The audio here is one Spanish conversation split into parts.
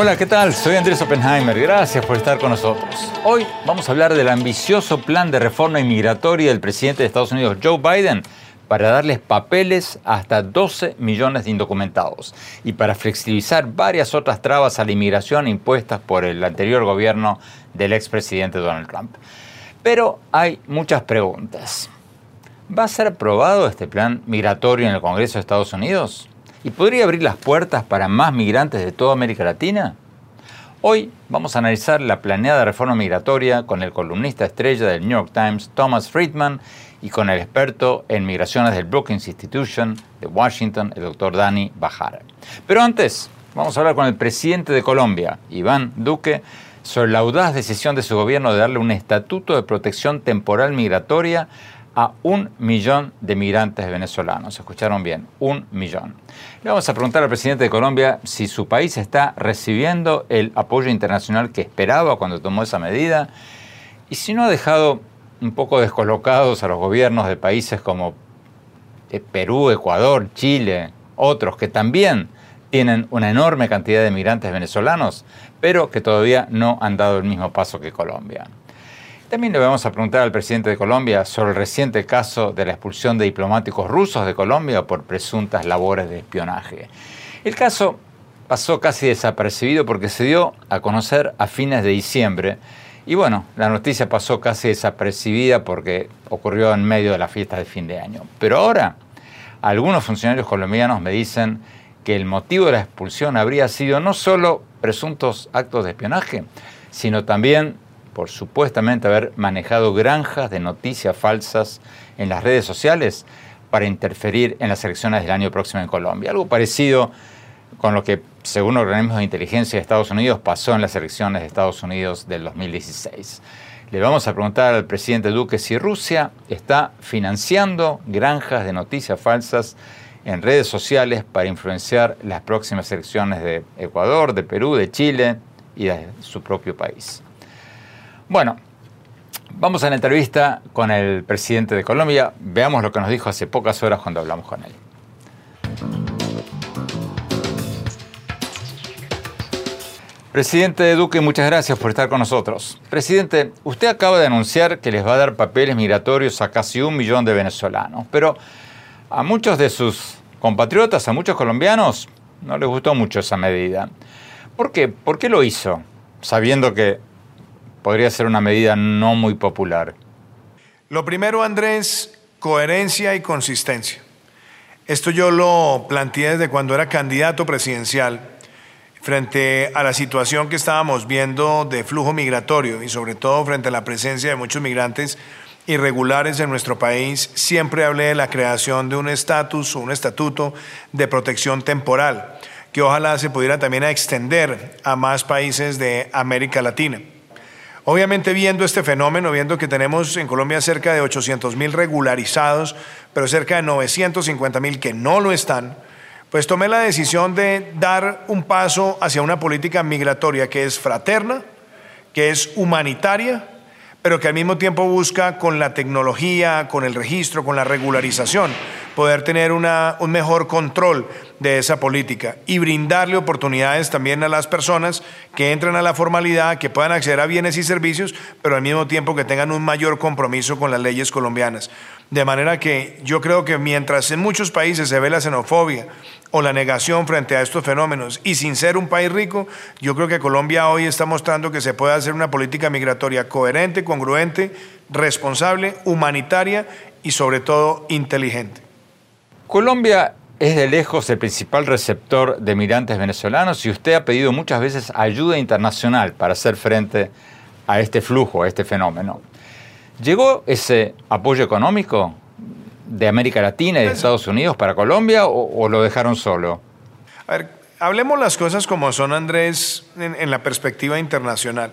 Hola, ¿qué tal? Soy Andrés Oppenheimer. Gracias por estar con nosotros. Hoy vamos a hablar del ambicioso plan de reforma inmigratoria del presidente de Estados Unidos, Joe Biden, para darles papeles a hasta 12 millones de indocumentados y para flexibilizar varias otras trabas a la inmigración impuestas por el anterior gobierno del expresidente Donald Trump. Pero hay muchas preguntas. ¿Va a ser aprobado este plan migratorio en el Congreso de Estados Unidos? ¿Y podría abrir las puertas para más migrantes de toda América Latina? Hoy vamos a analizar la planeada reforma migratoria con el columnista estrella del New York Times, Thomas Friedman, y con el experto en migraciones del Brookings Institution de Washington, el doctor Dani Bajar. Pero antes, vamos a hablar con el presidente de Colombia, Iván Duque, sobre la audaz decisión de su gobierno de darle un estatuto de protección temporal migratoria a un millón de migrantes venezolanos. Escucharon bien, un millón. Le vamos a preguntar al presidente de Colombia si su país está recibiendo el apoyo internacional que esperaba cuando tomó esa medida y si no ha dejado un poco descolocados a los gobiernos de países como eh, Perú, Ecuador, Chile, otros que también tienen una enorme cantidad de migrantes venezolanos, pero que todavía no han dado el mismo paso que Colombia. También le vamos a preguntar al presidente de Colombia sobre el reciente caso de la expulsión de diplomáticos rusos de Colombia por presuntas labores de espionaje. El caso pasó casi desapercibido porque se dio a conocer a fines de diciembre y bueno, la noticia pasó casi desapercibida porque ocurrió en medio de la fiesta de fin de año. Pero ahora, algunos funcionarios colombianos me dicen que el motivo de la expulsión habría sido no solo presuntos actos de espionaje, sino también por supuestamente haber manejado granjas de noticias falsas en las redes sociales para interferir en las elecciones del año próximo en Colombia. Algo parecido con lo que, según organismos de inteligencia de Estados Unidos, pasó en las elecciones de Estados Unidos del 2016. Le vamos a preguntar al presidente Duque si Rusia está financiando granjas de noticias falsas en redes sociales para influenciar las próximas elecciones de Ecuador, de Perú, de Chile y de su propio país. Bueno, vamos a la entrevista con el presidente de Colombia. Veamos lo que nos dijo hace pocas horas cuando hablamos con él. Presidente Duque, muchas gracias por estar con nosotros. Presidente, usted acaba de anunciar que les va a dar papeles migratorios a casi un millón de venezolanos, pero a muchos de sus compatriotas, a muchos colombianos, no les gustó mucho esa medida. ¿Por qué? ¿Por qué lo hizo? Sabiendo que podría ser una medida no muy popular. Lo primero, Andrés, coherencia y consistencia. Esto yo lo planteé desde cuando era candidato presidencial frente a la situación que estábamos viendo de flujo migratorio y sobre todo frente a la presencia de muchos migrantes irregulares en nuestro país, siempre hablé de la creación de un estatus o un estatuto de protección temporal, que ojalá se pudiera también extender a más países de América Latina. Obviamente viendo este fenómeno, viendo que tenemos en Colombia cerca de 800 mil regularizados, pero cerca de 950 mil que no lo están, pues tomé la decisión de dar un paso hacia una política migratoria que es fraterna, que es humanitaria, pero que al mismo tiempo busca con la tecnología, con el registro, con la regularización, poder tener un mejor control de esa política y brindarle oportunidades también a las personas que entran a la formalidad, que puedan acceder a bienes y servicios, pero al mismo tiempo que tengan un mayor compromiso con las leyes colombianas. De manera que yo creo que mientras en muchos países se ve la xenofobia o la negación frente a estos fenómenos y sin ser un país rico, yo creo que Colombia hoy está mostrando que se puede hacer una política migratoria coherente, congruente, responsable, humanitaria y sobre todo inteligente. Colombia es de lejos el principal receptor de migrantes venezolanos y usted ha pedido muchas veces ayuda internacional para hacer frente a este flujo, a este fenómeno. ¿Llegó ese apoyo económico de América Latina y de Estados Unidos para Colombia o, lo dejaron solo? A ver, hablemos las cosas como son, Andrés, en, la perspectiva internacional.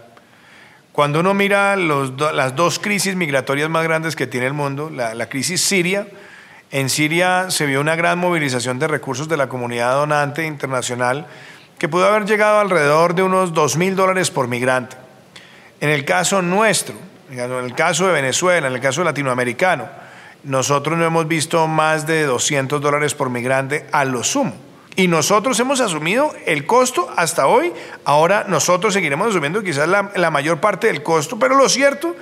Cuando uno mira las dos crisis migratorias más grandes que tiene el mundo, la, la crisis siria, en Siria se vio una gran movilización de recursos de la comunidad donante internacional que pudo haber llegado alrededor de unos 2 mil dólares por migrante. En el caso nuestro, en el caso de Venezuela, en el caso latinoamericano, nosotros no hemos visto más de 200 dólares por migrante a lo sumo. Y nosotros hemos asumido el costo hasta hoy. Ahora nosotros seguiremos asumiendo quizás la, mayor parte del costo, pero lo cierto es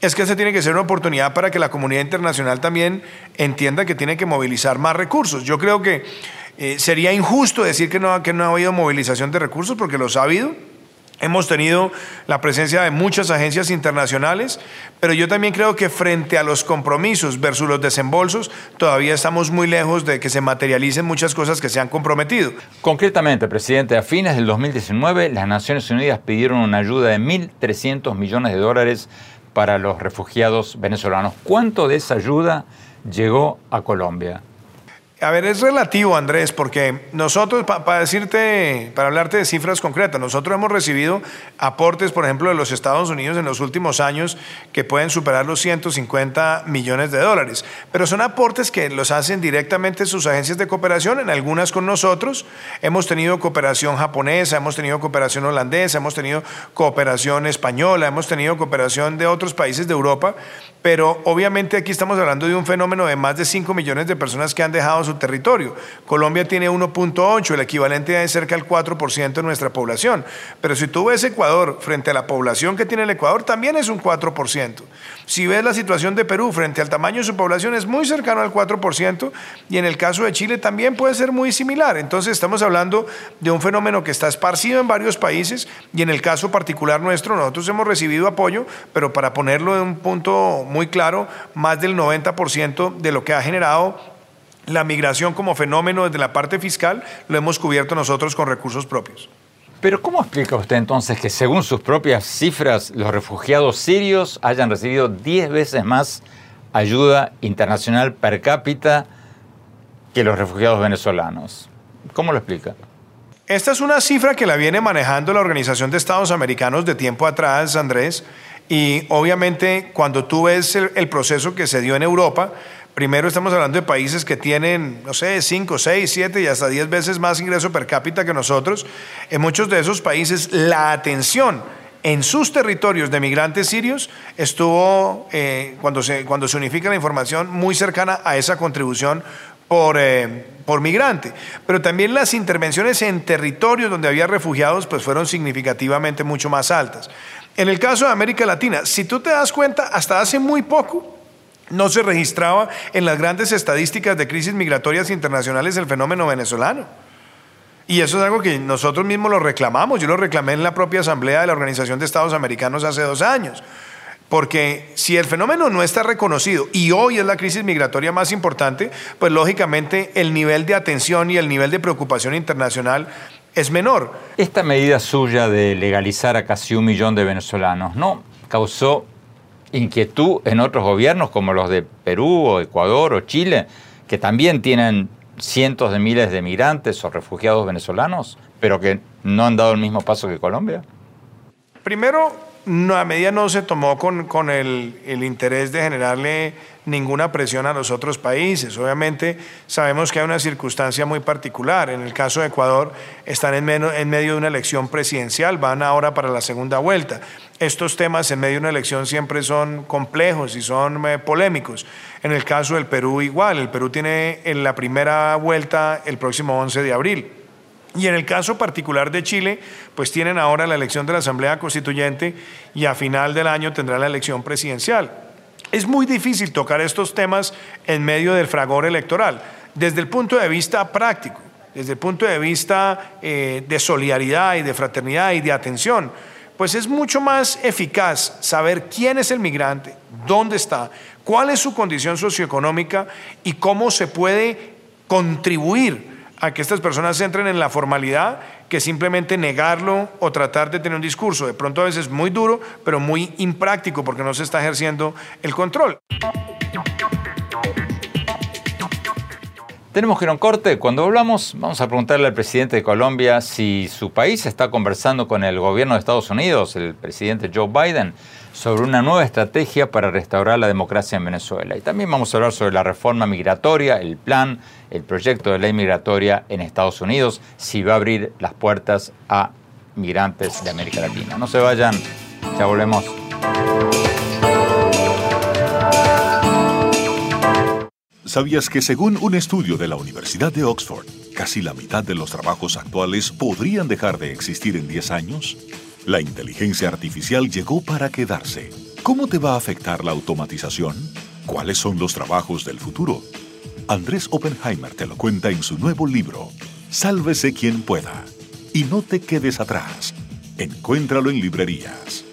que esta tiene que ser una oportunidad para que la comunidad internacional también entienda que tiene que movilizar más recursos. Yo creo que eh, sería injusto decir que no, que no ha habido movilización de recursos porque los ha habido. Hemos tenido la presencia de muchas agencias internacionales, pero yo también creo que frente a los compromisos versus los desembolsos, todavía estamos muy lejos de que se materialicen muchas cosas que se han comprometido. Concretamente, presidente, a fines del 2019 las Naciones Unidas pidieron una ayuda de 1.300 millones de dólares para los refugiados venezolanos. ¿Cuánto de esa ayuda llegó a Colombia? A ver, es relativo, Andrés, porque nosotros, para decirte, para hablarte de cifras concretas, nosotros hemos recibido aportes, por ejemplo, de los Estados Unidos en los últimos años que pueden superar los 150 millones de dólares. Pero son aportes que los hacen directamente sus agencias de cooperación, en algunas con nosotros. Hemos tenido cooperación japonesa, hemos tenido cooperación holandesa, hemos tenido cooperación española, hemos tenido cooperación de otros países de Europa. Pero obviamente aquí estamos hablando de un fenómeno de más de 5 millones de personas que han dejado su territorio. Colombia tiene 1.8, el equivalente es cerca del 4% de nuestra población. Pero si tú ves Ecuador frente a la población que tiene el Ecuador, también es un 4%. Si ves la situación de Perú frente al tamaño de su población, es muy cercano al 4%. Y en el caso de Chile también puede ser muy similar. Entonces estamos hablando de un fenómeno que está esparcido en varios países. Y en el caso particular nuestro, nosotros hemos recibido apoyo, pero para ponerlo en un punto muy claro, más del 90% de lo que ha generado la migración como fenómeno desde la parte fiscal lo hemos cubierto nosotros con recursos propios. Pero ¿cómo explica usted entonces que según sus propias cifras los refugiados sirios hayan recibido 10 veces más ayuda internacional per cápita que los refugiados venezolanos? ¿Cómo lo explica? Esta es una cifra que la viene manejando la Organización de Estados Americanos de tiempo atrás, Andrés, y obviamente cuando tú ves el, proceso que se dio en Europa, primero estamos hablando de países que tienen, no sé, 5, 6, 7 y hasta 10 veces más ingreso per cápita que nosotros. En muchos de esos países la atención en sus territorios de migrantes sirios estuvo, eh, cuando, se, cuando se unifica la información, muy cercana a esa contribución por, eh, por migrante. Pero también las intervenciones en territorios donde había refugiados pues fueron significativamente mucho más altas. En el caso de América Latina, si tú te das cuenta, hasta hace muy poco no se registraba en las grandes estadísticas de crisis migratorias internacionales el fenómeno venezolano. Y eso es algo que nosotros mismos lo reclamamos. Yo lo reclamé en la propia Asamblea de la Organización de Estados Americanos hace dos años. Porque si el fenómeno no está reconocido y hoy es la crisis migratoria más importante, pues lógicamente el nivel de atención y el nivel de preocupación internacional es menor. Esta medida suya de legalizar a casi un millón de venezolanos, ¿no? Causó inquietud en otros gobiernos como los de Perú o Ecuador o Chile, que también tienen cientos de miles de migrantes o refugiados venezolanos, pero que no han dado el mismo paso que Colombia? Primero, la medida no se tomó con, con el, el, interés de generarle ninguna presión a los otros países. Obviamente sabemos que hay una circunstancia muy particular. En el caso de Ecuador están en, en medio de una elección presidencial, van ahora para la segunda vuelta. Estos temas en medio de una elección siempre son complejos y son eh, polémicos. En el caso del Perú igual, el Perú tiene en la primera vuelta el próximo 11 de abril. Y en el caso particular de Chile, pues tienen ahora la elección de la Asamblea Constituyente y a final del año tendrá la elección presidencial. Es muy difícil tocar estos temas en medio del fragor electoral, desde el punto de vista práctico, desde el punto de vista eh, de solidaridad y de fraternidad y de atención. Pues es mucho más eficaz saber quién es el migrante, dónde está, cuál es su condición socioeconómica y cómo se puede contribuir a que estas personas entren en la formalidad que simplemente negarlo o tratar de tener un discurso. De pronto a veces muy duro, pero muy impráctico porque no se está ejerciendo el control. Tenemos que ir a un corte. Cuando hablamos, vamos a preguntarle al presidente de Colombia si su país está conversando con el gobierno de Estados Unidos, el presidente Joe Biden, sobre una nueva estrategia para restaurar la democracia en Venezuela. Y también vamos a hablar sobre la reforma migratoria, el plan, el proyecto de ley migratoria en Estados Unidos, si va a abrir las puertas a migrantes de América Latina. No se vayan, ya volvemos. ¿Sabías que según un estudio de la Universidad de Oxford, casi la mitad de los trabajos actuales podrían dejar de existir en 10 años? La inteligencia artificial llegó para quedarse. ¿Cómo te va a afectar la automatización? ¿Cuáles son los trabajos del futuro? Andrés Oppenheimer te lo cuenta en su nuevo libro, Sálvese quien pueda. Y no te quedes atrás. Encuéntralo en librerías.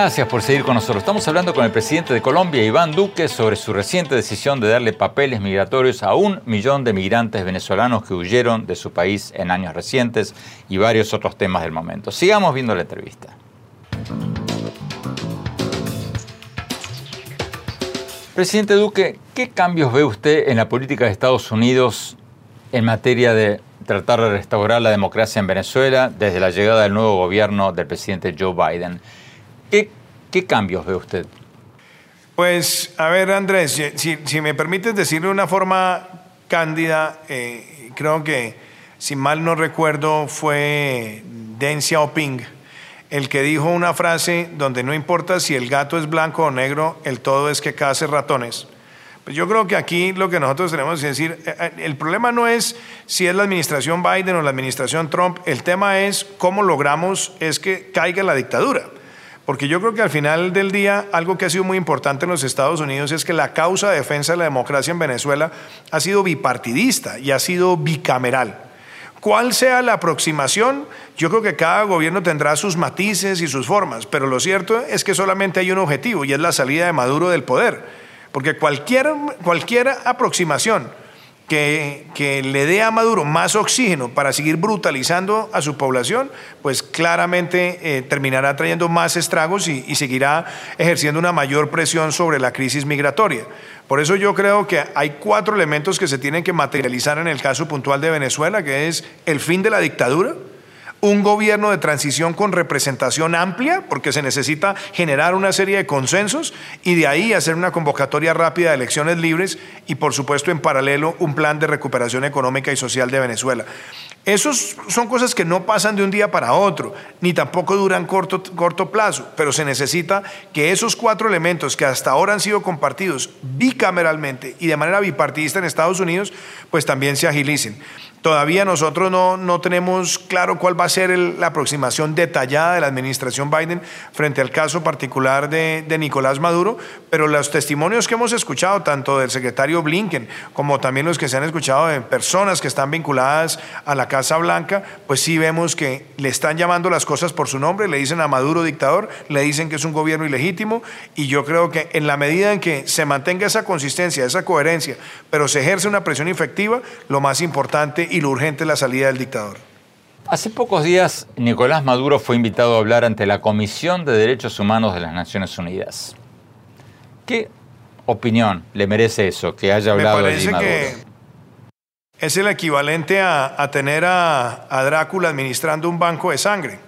Gracias por seguir con nosotros. Estamos hablando con el presidente de Colombia, Iván Duque, sobre su reciente decisión de darle papeles migratorios a un millón de migrantes venezolanos que huyeron de su país en años recientes y varios otros temas del momento. Sigamos viendo la entrevista. Presidente Duque, ¿qué cambios ve usted en la política de Estados Unidos en materia de tratar de restaurar la democracia en Venezuela desde la llegada del nuevo gobierno del presidente Joe Biden? ¿Qué, cambios ve usted? Pues, a ver, Andrés, si, me permites decirlo de una forma cándida, eh, creo que, si mal no recuerdo, fue Deng Xiaoping el que dijo una frase donde no importa si el gato es blanco o negro, el todo es que case ratones. Pues yo creo que aquí lo que nosotros tenemos que decir, eh, eh, el problema no es si es la administración Biden o la administración Trump, el tema es cómo logramos es que caiga la dictadura. Porque yo creo que al final del día algo que ha sido muy importante en los Estados Unidos es que la causa de defensa de la democracia en Venezuela ha sido bipartidista y ha sido bicameral. ¿Cuál sea la aproximación? Yo creo que cada gobierno tendrá sus matices y sus formas, pero lo cierto es que solamente hay un objetivo y es la salida de Maduro del poder. Porque cualquier, cualquier aproximación que, le dé a Maduro más oxígeno para seguir brutalizando a su población, pues claramente eh, terminará trayendo más estragos y, y seguirá ejerciendo una mayor presión sobre la crisis migratoria. Por eso yo creo que hay cuatro elementos que se tienen que materializar en el caso puntual de Venezuela, que es el fin de la dictadura, un gobierno de transición con representación amplia, porque se necesita generar una serie de consensos y de ahí hacer una convocatoria rápida de elecciones libres y por supuesto en paralelo un plan de recuperación económica y social de Venezuela. Esos son cosas que no pasan de un día para otro, ni tampoco duran corto, corto plazo, pero se necesita que esos cuatro elementos que hasta ahora han sido compartidos bicameralmente y de manera bipartidista en Estados Unidos, pues también se agilicen. Todavía nosotros no, tenemos claro cuál va a ser la aproximación detallada de la administración Biden frente al caso particular de, Nicolás Maduro, pero los testimonios que hemos escuchado, tanto del secretario Blinken como también los que se han escuchado de personas que están vinculadas a la Casa Blanca, pues sí vemos que le están llamando las cosas por su nombre, le dicen a Maduro dictador, le dicen que es un gobierno ilegítimo y yo creo que en la medida en que se mantenga esa consistencia, esa coherencia, pero se ejerce una presión efectiva, lo más importante y lo urgente es la salida del dictador. Hace pocos días, Nicolás Maduro fue invitado a hablar ante la Comisión de Derechos Humanos de las Naciones Unidas. ¿Qué opinión le merece eso, que haya hablado Me parece Que es el equivalente a, tener a, Drácula administrando un banco de sangre,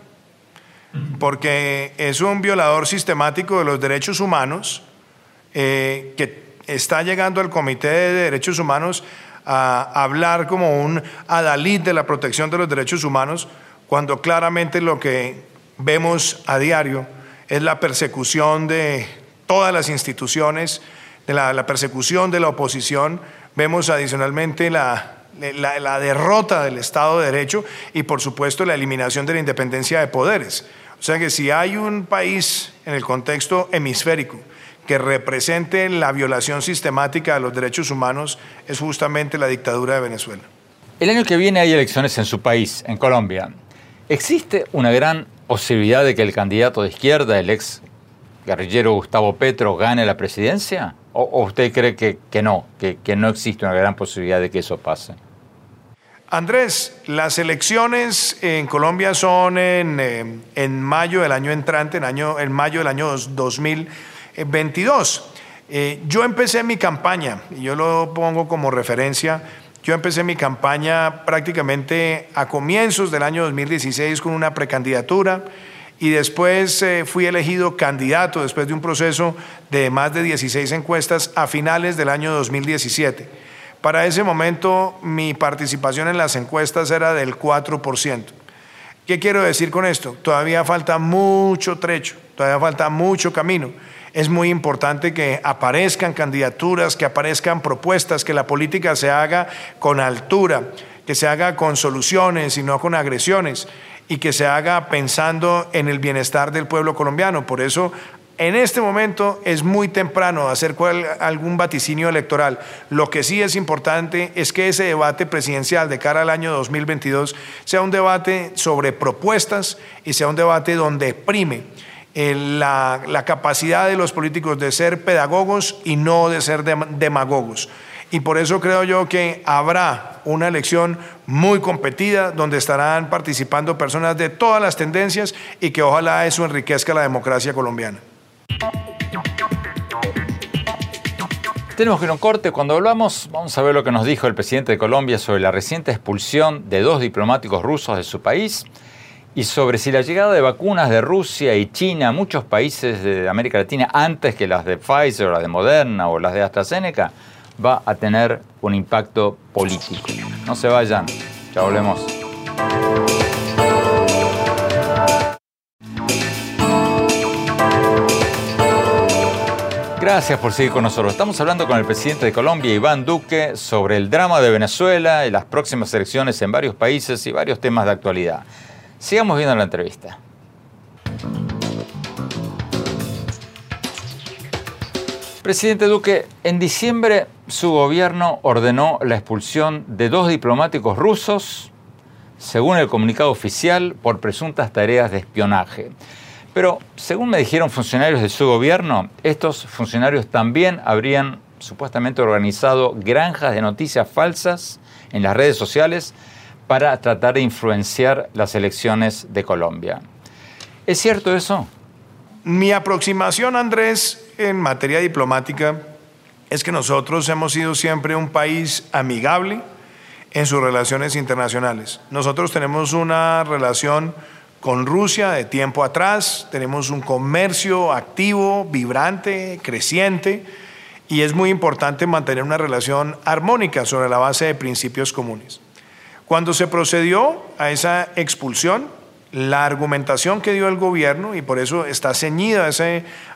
porque es un violador sistemático de los derechos humanos eh, que está llegando al Comité de Derechos Humanos a hablar como un adalid de la protección de los derechos humanos, cuando claramente lo que vemos a diario es la persecución de todas las instituciones, de la, persecución de la oposición, vemos adicionalmente la, la, derrota del Estado de Derecho y por supuesto la eliminación de la independencia de poderes. O sea que si hay un país en el contexto hemisférico que represente la violación sistemática de los derechos humanos es justamente la dictadura de Venezuela. El año que viene hay elecciones en su país, en Colombia. ¿Existe una gran posibilidad de que el candidato de izquierda, el ex guerrillero Gustavo Petro, gane la presidencia? ¿O, usted cree que, no, que, no existe una gran posibilidad de que eso pase? Andrés, las elecciones en Colombia son en, eh, en mayo del año entrante, en, año, en mayo del año 2000. 22. Eh, yo empecé mi campaña, y yo lo pongo como referencia, yo empecé mi campaña prácticamente a comienzos del año 2016 con una precandidatura y después eh, fui elegido candidato después de un proceso de más de 16 encuestas a finales del año 2017. Para ese momento mi participación en las encuestas era del 4%. ¿Qué quiero decir con esto? Todavía falta mucho trecho todavía falta mucho camino. Es muy importante que aparezcan candidaturas, que aparezcan propuestas, que la política se haga con altura, que se haga con soluciones y no con agresiones y que se haga pensando en el bienestar del pueblo colombiano. Por eso en este momento es muy temprano hacer algún vaticinio electoral. Lo que sí es importante es que ese debate presidencial de cara al año 2022 sea un debate sobre propuestas y sea un debate donde prime eh, la, la capacidad de los políticos de ser pedagogos y no de ser demagogos. Y por eso creo yo que habrá una elección muy competida donde estarán participando personas de todas las tendencias y que ojalá eso enriquezca la democracia colombiana. Tenemos que ir a un corte. Cuando hablamos, vamos a ver lo que nos dijo el presidente de Colombia sobre la reciente expulsión de dos diplomáticos rusos de su país y sobre si la llegada de vacunas de Rusia y China a muchos países de América Latina antes que las de Pfizer o las de Moderna o las de AstraZeneca va a tener un impacto político. No se vayan, ya volvemos. Gracias por seguir con nosotros. Estamos hablando con el presidente de Colombia, Iván Duque, sobre el drama de Venezuela y las próximas elecciones en varios países y varios temas de actualidad. Sigamos viendo la entrevista. Presidente Duque, en diciembre su gobierno ordenó la expulsión de dos diplomáticos rusos, según el comunicado oficial, por presuntas tareas de espionaje. Pero, según me dijeron funcionarios de su gobierno, estos funcionarios también habrían supuestamente organizado granjas de noticias falsas en las redes sociales para tratar de influenciar las elecciones de Colombia. ¿Es cierto eso? Mi aproximación, Andrés, en materia diplomática es que nosotros hemos sido siempre un país amigable en sus relaciones internacionales. Nosotros tenemos una relación con Rusia de tiempo atrás, tenemos un comercio activo, vibrante, creciente, y es muy importante mantener una relación armónica sobre la base de principios comunes. Cuando se procedió a esa expulsión, la argumentación que dio el gobierno, y por eso está ceñida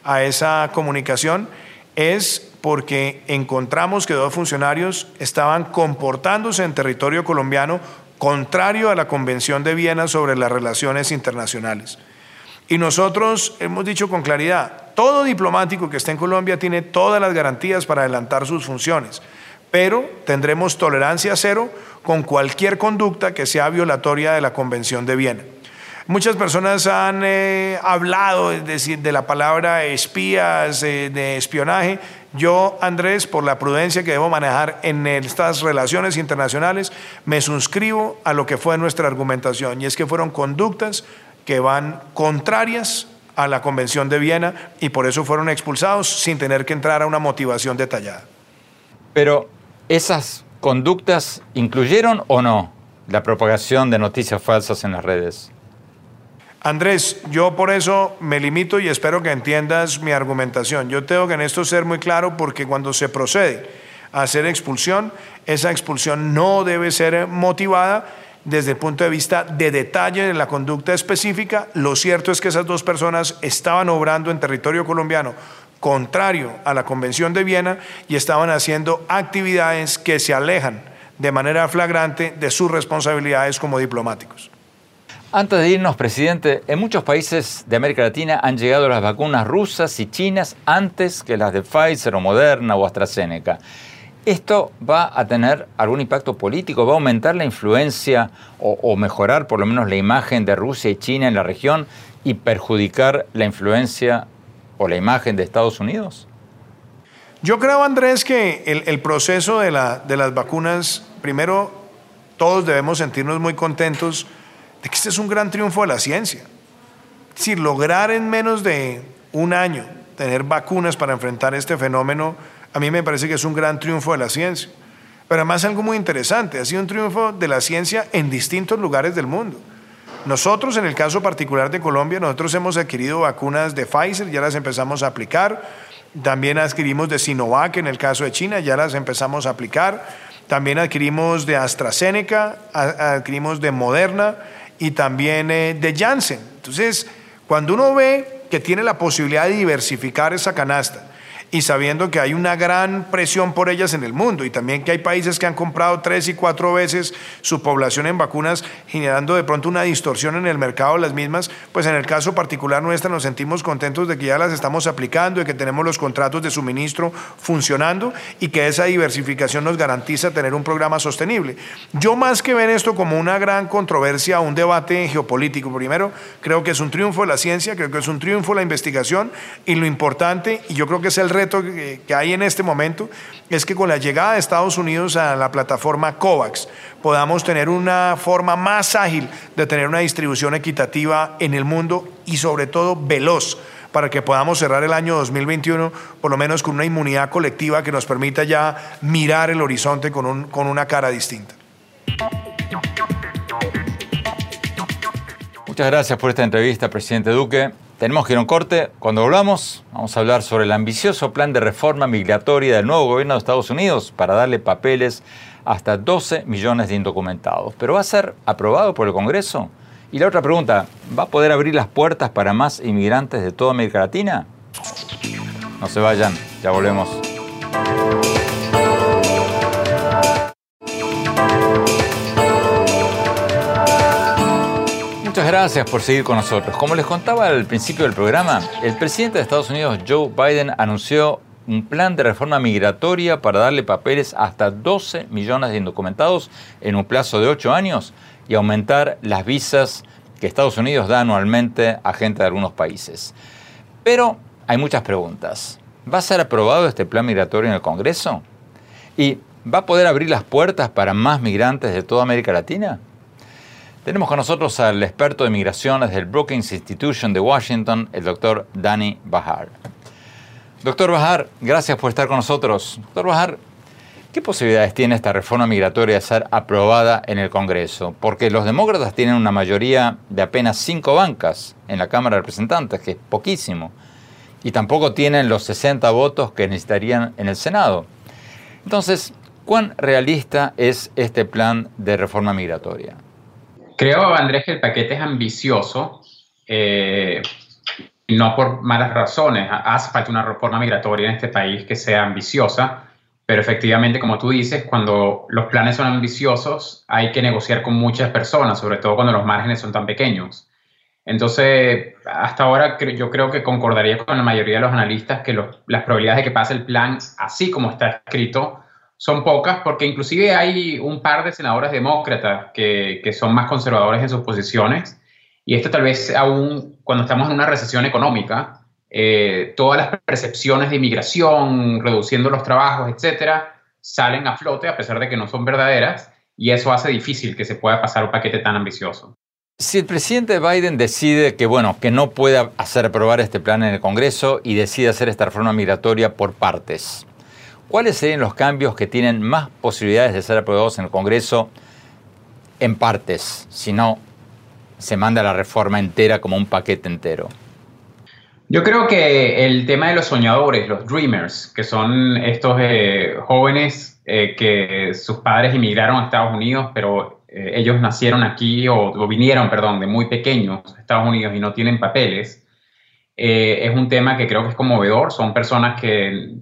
a, esa comunicación, es porque encontramos que dos funcionarios estaban comportándose en territorio colombiano contrario a la Convención de Viena sobre las relaciones internacionales. Y nosotros hemos dicho con claridad, todo diplomático que esté en Colombia tiene todas las garantías para adelantar sus funciones, pero tendremos tolerancia cero con cualquier conducta que sea violatoria de la Convención de Viena. Muchas personas han eh, hablado de, la palabra espías, eh, de espionaje. Yo, Andrés, por la prudencia que debo manejar en estas relaciones internacionales, me suscribo a lo que fue nuestra argumentación, y es que fueron conductas que van contrarias a la Convención de Viena y por eso fueron expulsados sin tener que entrar a una motivación detallada. Pero esas conductas incluyeron o no la propagación de noticias falsas en las redes? Andrés, yo por eso me limito y espero que entiendas mi argumentación. Yo tengo que en esto ser muy claro porque cuando se procede a hacer expulsión, esa expulsión no debe ser motivada desde el punto de vista de detalle de la conducta específica. Lo cierto es que esas dos personas estaban obrando en territorio colombiano contrario a la Convención de Viena y estaban haciendo actividades que se alejan de manera flagrante de sus responsabilidades como diplomáticos. Antes de irnos, presidente, en muchos países de América Latina han llegado las vacunas rusas y chinas antes que las de Pfizer o Moderna o AstraZeneca. ¿Esto va a tener algún impacto político? ¿Va a aumentar la influencia o, mejorar por lo menos la imagen de Rusia y China en la región y perjudicar la influencia o la imagen de Estados Unidos? Yo creo, Andrés, que el, proceso de, las vacunas, primero, todos debemos sentirnos muy contentos de que este es un gran triunfo de la ciencia. Es decir, lograr en menos de un año tener vacunas para enfrentar este fenómeno, a mí me parece que es un gran triunfo de la ciencia. Pero además algo muy interesante, ha sido un triunfo de la ciencia en distintos lugares del mundo. Nosotros, en el caso particular de Colombia, nosotros hemos adquirido vacunas de Pfizer, ya las empezamos a aplicar. También adquirimos de Sinovac en el caso de China, ya las empezamos a aplicar. También adquirimos de AstraZeneca, adquirimos de Moderna y también eh, de Janssen. Entonces, cuando uno ve que tiene la posibilidad de diversificar esa canasta y sabiendo que hay una gran presión por ellas en el mundo y también que hay países que han comprado tres y cuatro veces su población en vacunas, generando de pronto una distorsión en el mercado de las mismas, pues en el caso particular nuestra nos sentimos contentos de que ya las estamos aplicando, y que tenemos los contratos de suministro funcionando y que esa diversificación nos garantiza tener un programa sostenible. Yo más que ver esto como una gran controversia, un debate geopolítico, primero creo que es un triunfo de la ciencia, creo que es un triunfo de la investigación y lo importante, y yo creo que es el reto, que, hay en este momento es que con la llegada de Estados Unidos a la plataforma COVAX podamos tener una forma más ágil de tener una distribución equitativa en el mundo y sobre todo veloz para que podamos cerrar el año 2021 por lo menos con una inmunidad colectiva que nos permita ya mirar el horizonte con, con una cara distinta. Muchas gracias por esta entrevista, presidente Duque. Tenemos que ir a un corte. Cuando volvamos, vamos a hablar sobre el ambicioso plan de reforma migratoria del nuevo gobierno de Estados Unidos para darle papeles hasta 12 millones de indocumentados. ¿Pero va a ser aprobado por el Congreso? Y la otra pregunta, ¿va a poder abrir las puertas para más inmigrantes de toda América Latina? No se vayan, ya volvemos. Muchas gracias por seguir con nosotros. Como les contaba al principio del programa, el presidente de Estados Unidos, Joe Biden, anunció un plan de reforma migratoria para darle papeles hasta 12 millones de indocumentados en un plazo de 8 años y aumentar las visas que Estados Unidos da anualmente a gente de algunos países. Pero hay muchas preguntas. ¿Va a ser aprobado este plan migratorio en el Congreso? ¿Y va a poder abrir las puertas para más migrantes de toda América Latina? Tenemos con nosotros al experto de migraciones del Brookings Institution de Washington, el doctor Danny Bahar. Doctor Bahar, gracias por estar con nosotros. Doctor Bahar, ¿qué posibilidades tiene esta reforma migratoria de ser aprobada en el Congreso? Porque los demócratas tienen una mayoría de apenas cinco bancas en la Cámara de Representantes, que es poquísimo, y tampoco tienen los 60 votos que necesitarían en el Senado. Entonces, ¿cuán realista es este plan de reforma migratoria? Creo, Andrés, que el paquete es ambicioso, eh, no por malas razones. Hace falta una reforma migratoria en este país que sea ambiciosa, pero efectivamente, como tú dices, cuando los planes son ambiciosos, hay que negociar con muchas personas, sobre todo cuando los márgenes son tan pequeños. Entonces, hasta ahora yo creo que concordaría con la mayoría de los analistas que las probabilidades de que pase el plan así como está escrito son pocas porque inclusive hay un par de senadores demócratas que, que, son más conservadores en sus posiciones y esto tal vez aún cuando estamos en una recesión económica, eh, todas las percepciones de inmigración, reduciendo los trabajos, etcétera, salen a flote a pesar de que no son verdaderas y eso hace difícil que se pueda pasar un paquete tan ambicioso. Si el presidente Biden decide que, bueno, que no puede hacer aprobar este plan en el Congreso y decide hacer esta reforma migratoria por partes, ¿cuáles serían los cambios que tienen más posibilidades de ser aprobados en el Congreso en partes, si no se manda la reforma entera como un paquete entero? Yo creo que el tema de los soñadores, los dreamers, que son estos eh, jóvenes eh, que sus padres emigraron a Estados Unidos, pero eh, ellos nacieron aquí o, o, vinieron, perdón, de muy pequeños a Estados Unidos y no tienen papeles, es un tema que creo que es conmovedor. Son personas que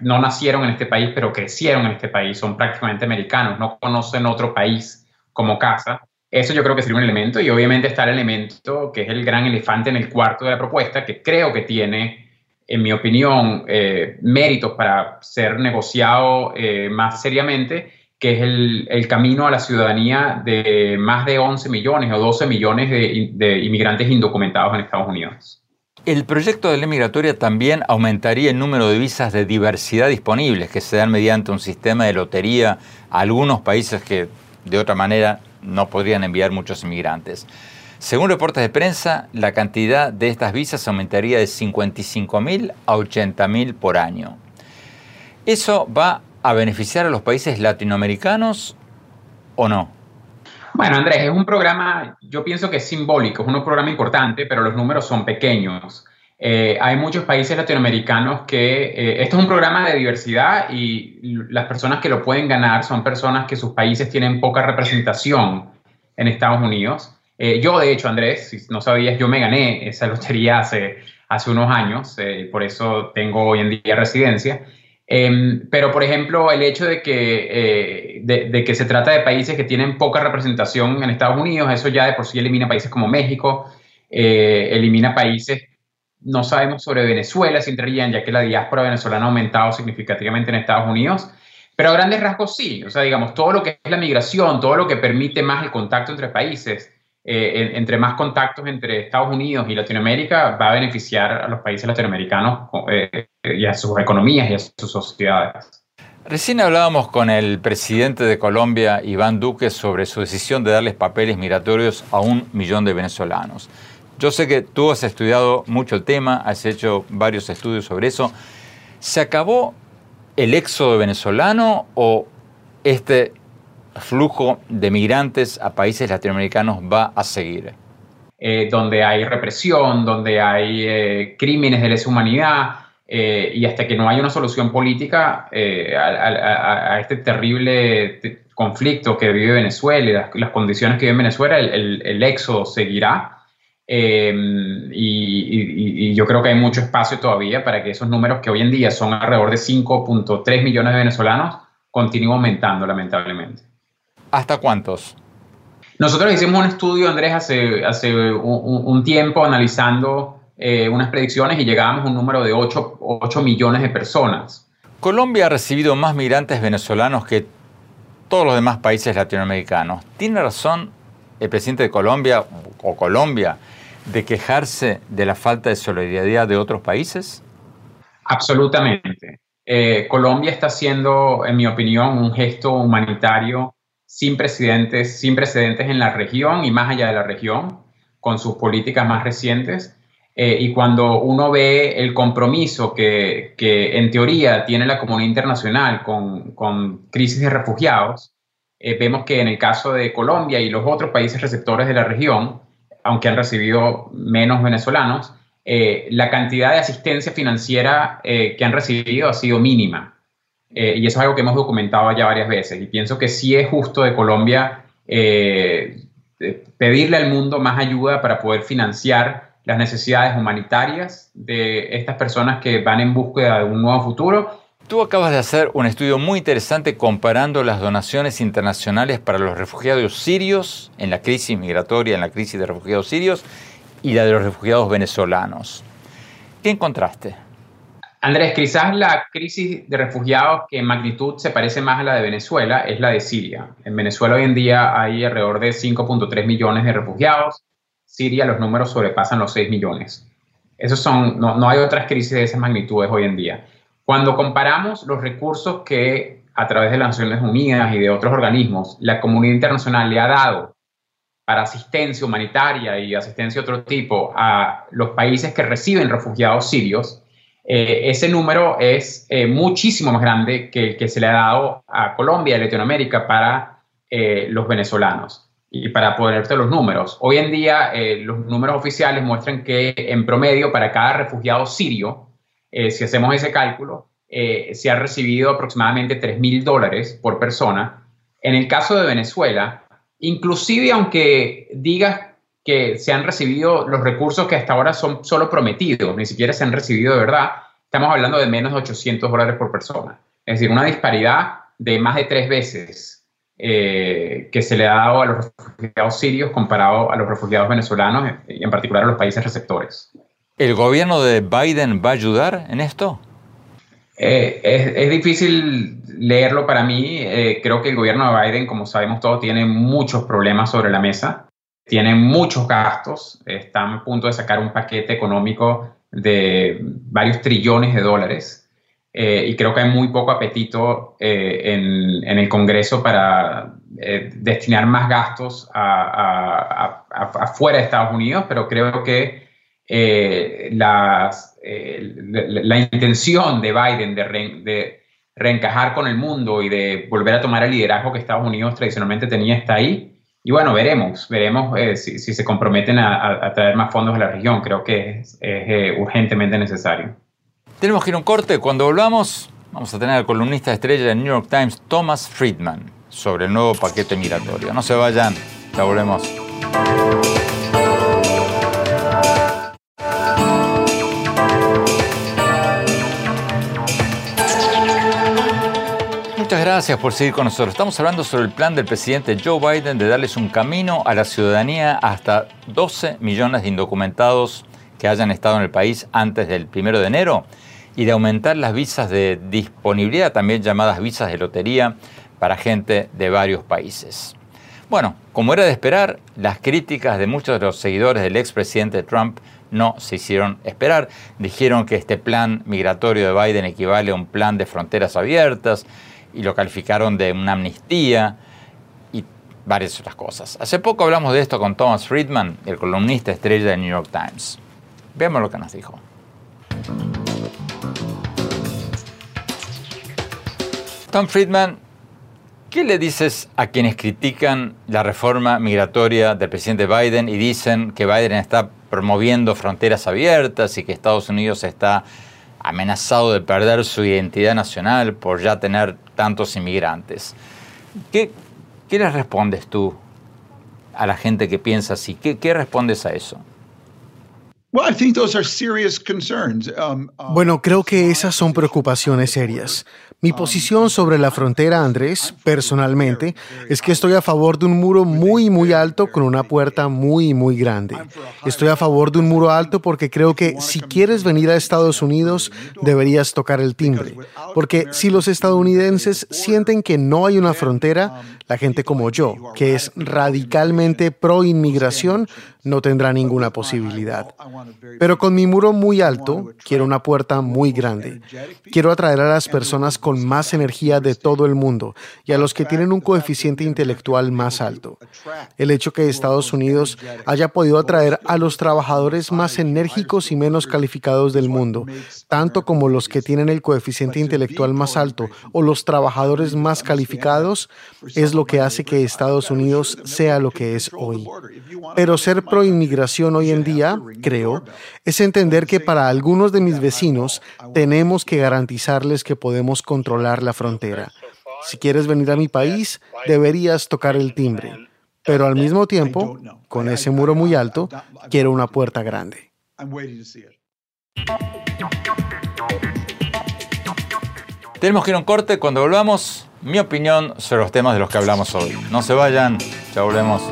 no nacieron en este país, pero crecieron en este país, son prácticamente americanos, no conocen otro país como casa. Eso yo creo que sería un elemento y obviamente está el elemento que es el gran elefante en el cuarto de la propuesta, que creo que tiene, en mi opinión, eh, méritos para ser negociado eh, más seriamente, que es el, camino a la ciudadanía de más de 11 millones o 12 millones de inmigrantes indocumentados en Estados Unidos. El proyecto de ley migratoria también aumentaría el número de visas de diversidad disponibles que se dan mediante un sistema de lotería a algunos países que de otra manera no podrían enviar muchos inmigrantes. Según reportes de prensa, la cantidad de estas visas aumentaría de 55.000 a 80.000 por año. ¿Eso va a beneficiar a los países latinoamericanos o no? Bueno, Andrés, es un programa, yo pienso que es simbólico, es un programa importante, pero los números son pequeños. Eh, hay muchos países latinoamericanos que eh, esto es un programa de diversidad y las personas que lo pueden ganar son personas que sus países tienen poca representación en Estados Unidos. Eh, yo, de hecho, Andrés, si no sabías, yo me gané esa lotería hace, hace unos años, eh, por eso tengo hoy en día residencia. Em, pero, por ejemplo, el hecho de que, eh, de, que se trata de países que tienen poca representación en Estados Unidos, eso ya de por sí elimina países como México, eh, elimina países, no sabemos sobre Venezuela si entrarían, ya que la diáspora venezolana ha aumentado significativamente en Estados Unidos. Pero a grandes rasgos sí, o sea, digamos, todo lo que es la migración, todo lo que permite más el contacto entre países, eh, entre más contactos entre Estados Unidos y Latinoamérica, va a beneficiar a los países latinoamericanos eh, y a sus economías y a sus sociedades. Recién hablábamos con el presidente de Colombia, Iván Duque, sobre su decisión de darles papeles migratorios a un millón de venezolanos. Yo sé que tú has estudiado mucho el tema, has hecho varios estudios sobre eso. ¿Se acabó el éxodo venezolano o este flujo de migrantes a países latinoamericanos va a seguir? Eh, donde hay represión, donde hay eh, crímenes de lesa humanidad, eh, y hasta que no haya una solución política a, este terrible conflicto que vive Venezuela y las, condiciones que vive Venezuela, el éxodo seguirá. Em, y, yo creo que hay mucho espacio todavía para que esos números que hoy en día son alrededor de 5.3 millones de venezolanos continúen aumentando lamentablemente. ¿Hasta cuántos? Nosotros hicimos un estudio, Andrés, hace, hace un, tiempo analizando eh, unas predicciones y llegábamos a un número de 8, 8 millones de personas. Colombia ha recibido más migrantes venezolanos que todos los demás países latinoamericanos. ¿Tiene razón el presidente de Colombia o Colombia de quejarse de la falta de solidaridad de otros países? Absolutamente. Eh, Colombia está haciendo, en mi opinión, un gesto humanitario sin precedentes, sin precedentes en la región y más allá de la región, con sus políticas más recientes. Eh, y cuando uno ve el compromiso que, que, en teoría tiene la comunidad internacional con, con crisis de refugiados, eh, vemos que en el caso de Colombia y los otros países receptores de la región, aunque han recibido menos venezolanos, eh, la cantidad de asistencia financiera que han recibido ha sido mínima. Y eso es algo que hemos documentado ya varias veces. Y pienso que sí es justo de Colombia pedirle al mundo más ayuda para poder financiar las necesidades humanitarias de estas personas que van en búsqueda de un nuevo futuro Tú acabas de hacer un estudio muy interesante comparando las donaciones internacionales para los refugiados sirios en la crisis migratoria, en la crisis de refugiados sirios y la de los refugiados venezolanos. ¿Qué encontraste? Andrés, quizás la crisis de refugiados que en magnitud se parece más a la de Venezuela es la de Siria. En Venezuela hoy en día hay alrededor de 5.3 millones de refugiados. Siria los números sobrepasan los 6 millones. Esos son, no, no hay otras crisis de esas magnitudes hoy en día. Cuando comparamos los recursos que a través de las Naciones Unidas y de otros organismos la comunidad internacional le ha dado para asistencia humanitaria y asistencia de otro tipo a los países que reciben refugiados sirios, eh, ese número es eh, muchísimo más grande que el que se le ha dado a Colombia y Latinoamérica para eh, los venezolanos. Y para ponerte los números, hoy en día los números oficiales muestran que en promedio para cada refugiado sirio, eh, si hacemos ese cálculo, eh, se ha recibido aproximadamente 3 mil dólares por persona. En el caso de Venezuela, inclusive aunque digas que se han recibido los recursos que hasta ahora son solo prometidos, ni siquiera se han recibido de verdad, estamos hablando de menos de 800 dólares por persona. Es decir, una disparidad de más de tres veces eh, que se le ha dado a los refugiados sirios comparado a los refugiados venezolanos y en particular a los países receptores. ¿El gobierno de Biden va a ayudar en esto? Eh, es, difícil leerlo para mí. Eh, creo que el gobierno de Biden, como sabemos todos, tiene muchos problemas sobre la mesa. Tiene muchos gastos. Están a punto de sacar un paquete económico de varios trillones de dólares. Eh, y creo que hay muy poco apetito en, el Congreso para destinar más gastos afuera de Estados Unidos, pero creo que eh, las, eh, la, intención de Biden de, reencajar con el mundo y de volver a tomar el liderazgo que Estados Unidos tradicionalmente tenía está ahí. Y bueno, veremos, veremos eh, si, se comprometen a, traer más fondos a la región. Creo que es, urgentemente necesario. Tenemos que ir a un corte. Cuando volvamos, vamos a tener al columnista estrella del New York Times, Thomas Friedman, sobre el nuevo paquete migratorio. No se vayan, ya volvemos. Gracias por seguir con nosotros. Estamos hablando sobre el plan del presidente Joe Biden de darles un camino a la ciudadanía hasta 12 millones de indocumentados que hayan estado en el país antes del primero de enero y de aumentar las visas de disponibilidad, también llamadas visas de lotería, para gente de varios países. Bueno, como era de esperar, las críticas de muchos de los seguidores del expresidente Trump no se hicieron esperar. Dijeron que este plan migratorio de Biden equivale a un plan de fronteras abiertas y lo calificaron de una amnistía y varias otras cosas. Hace poco hablamos de esto con Thomas Friedman, el columnista estrella del New York Times. Veamos lo que nos dijo. Tom Friedman, ¿qué le dices a quienes critican la reforma migratoria del presidente Biden y dicen que Biden está promoviendo fronteras abiertas y que Estados Unidos está amenazado de perder su identidad nacional por ya tener tantos inmigrantes. ¿Qué, qué les respondes tú a la gente que piensa así? ¿Qué, qué respondes a eso? Bueno, creo que esas son preocupaciones serias. Mi posición sobre la frontera, Andrés, personalmente, es que estoy a favor de un muro muy, muy alto con una puerta muy, muy grande. Estoy a favor de un muro alto porque creo que si quieres venir a Estados Unidos, deberías tocar el timbre. Porque si los estadounidenses sienten que no hay una frontera, la gente como yo, que es radicalmente pro inmigración, no tendrá ninguna posibilidad. Pero con mi muro muy alto, quiero una puerta muy grande. Quiero atraer a las personas con más energía de todo el mundo y a los que tienen un coeficiente intelectual más alto. El hecho que Estados Unidos haya podido atraer a los trabajadores más enérgicos y menos calificados del mundo, tanto como los que tienen el coeficiente intelectual más alto o los trabajadores más calificados, es lo que hace que Estados Unidos sea lo que es hoy. Pero ser pro inmigración hoy en día, creo, es entender que para algunos de mis vecinos tenemos que garantizarles que podemos controlar la frontera. Si quieres venir a mi país, deberías tocar el timbre. Pero al mismo tiempo, con ese muro muy alto, quiero una puerta grande. Tenemos que ir a un corte. Cuando volvamos, mi opinión sobre los temas de los que hablamos hoy. No se vayan, ya volvemos.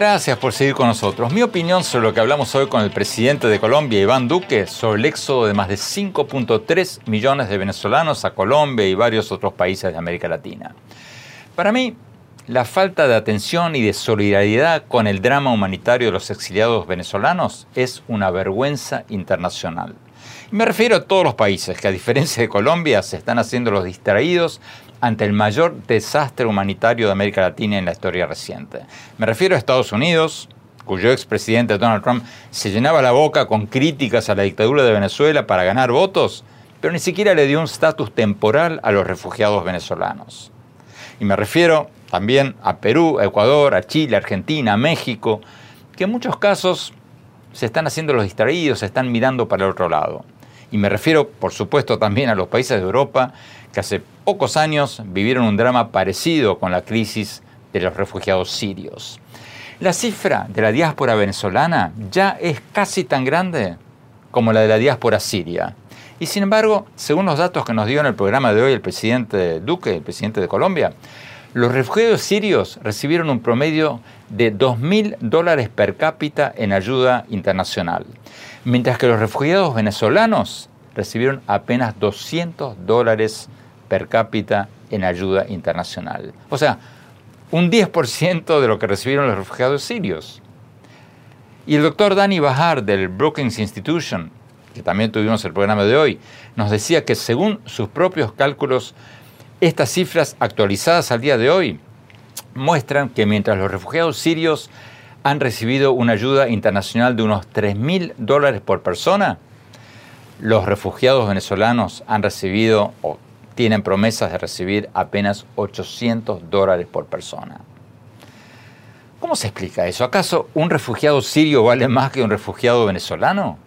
Gracias por seguir con nosotros. Mi opinión sobre lo que hablamos hoy con el presidente de Colombia, Iván Duque, sobre el éxodo de más de 5.3 millones de venezolanos a Colombia y varios otros países de América Latina. Para mí, la falta de atención y de solidaridad con el drama humanitario de los exiliados venezolanos es una vergüenza internacional. Me refiero a todos los países que, a diferencia de Colombia, se están haciendo los distraídos ante el mayor desastre humanitario de América Latina en la historia reciente. Me refiero a Estados Unidos, cuyo expresidente Donald Trump se llenaba la boca con críticas a la dictadura de Venezuela para ganar votos, pero ni siquiera le dio un estatus temporal a los refugiados venezolanos. Y me refiero también a Perú, a Ecuador, a Chile, Argentina, a México, que en muchos casos se están haciendo los distraídos, se están mirando para el otro lado. Y me refiero, por supuesto, también a los países de Europa que hace pocos años vivieron un drama parecido con la crisis de los refugiados sirios. La cifra de la diáspora venezolana ya es casi tan grande como la de la diáspora siria. Y sin embargo, según los datos que nos dio en el programa de hoy el presidente Duque, el presidente de Colombia, los refugiados sirios recibieron un promedio de 2.000 dólares per cápita en ayuda internacional, mientras que los refugiados venezolanos recibieron apenas 200 dólares per cápita en ayuda internacional. O sea, un 10% de lo que recibieron los refugiados sirios. Y el doctor Dani Bahar del Brookings Institution, que también tuvimos el programa de hoy, nos decía que según sus propios cálculos, estas cifras actualizadas al día de hoy muestran que mientras los refugiados sirios han recibido una ayuda internacional de unos 3.000 dólares por persona, los refugiados venezolanos han recibido o tienen promesas de recibir apenas 800 dólares por persona. ¿Cómo se explica eso? ¿Acaso un refugiado sirio vale más que un refugiado venezolano?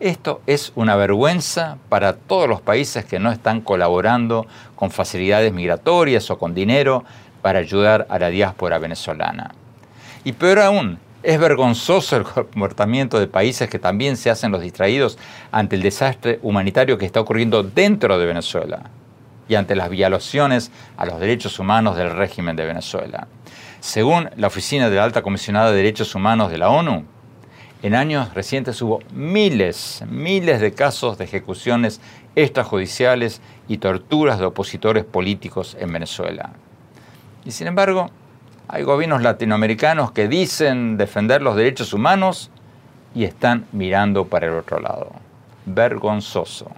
Esto es una vergüenza para todos los países que no están colaborando con facilidades migratorias o con dinero para ayudar a la diáspora venezolana. Y peor aún, es vergonzoso el comportamiento de países que también se hacen los distraídos ante el desastre humanitario que está ocurriendo dentro de Venezuela y ante las violaciones a los derechos humanos del régimen de Venezuela. Según la Oficina de la Alta Comisionada de Derechos Humanos de la ONU, en años recientes hubo miles, miles de casos de ejecuciones extrajudiciales y torturas de opositores políticos en Venezuela. Y sin embargo, hay gobiernos latinoamericanos que dicen defender los derechos humanos y están mirando para el otro lado. Vergonzoso.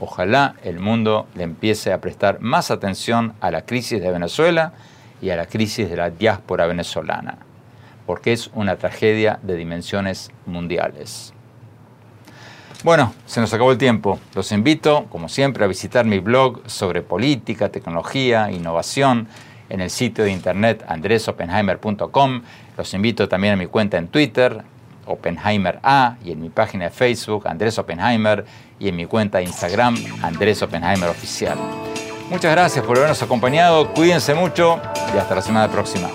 Ojalá el mundo le empiece a prestar más atención a la crisis de Venezuela y a la crisis de la diáspora venezolana, porque es una tragedia de dimensiones mundiales. Bueno, se nos acabó el tiempo. Los invito, como siempre, a visitar mi blog sobre política, tecnología, innovación en el sitio de internet andresopenheimer.com. Los invito también a mi cuenta en Twitter, Oppenheimer A, y en mi página de Facebook, Andrés Oppenheimer, y en mi cuenta de Instagram, Andrés Oppenheimer Oficial. Muchas gracias por habernos acompañado, cuídense mucho y hasta la semana próxima.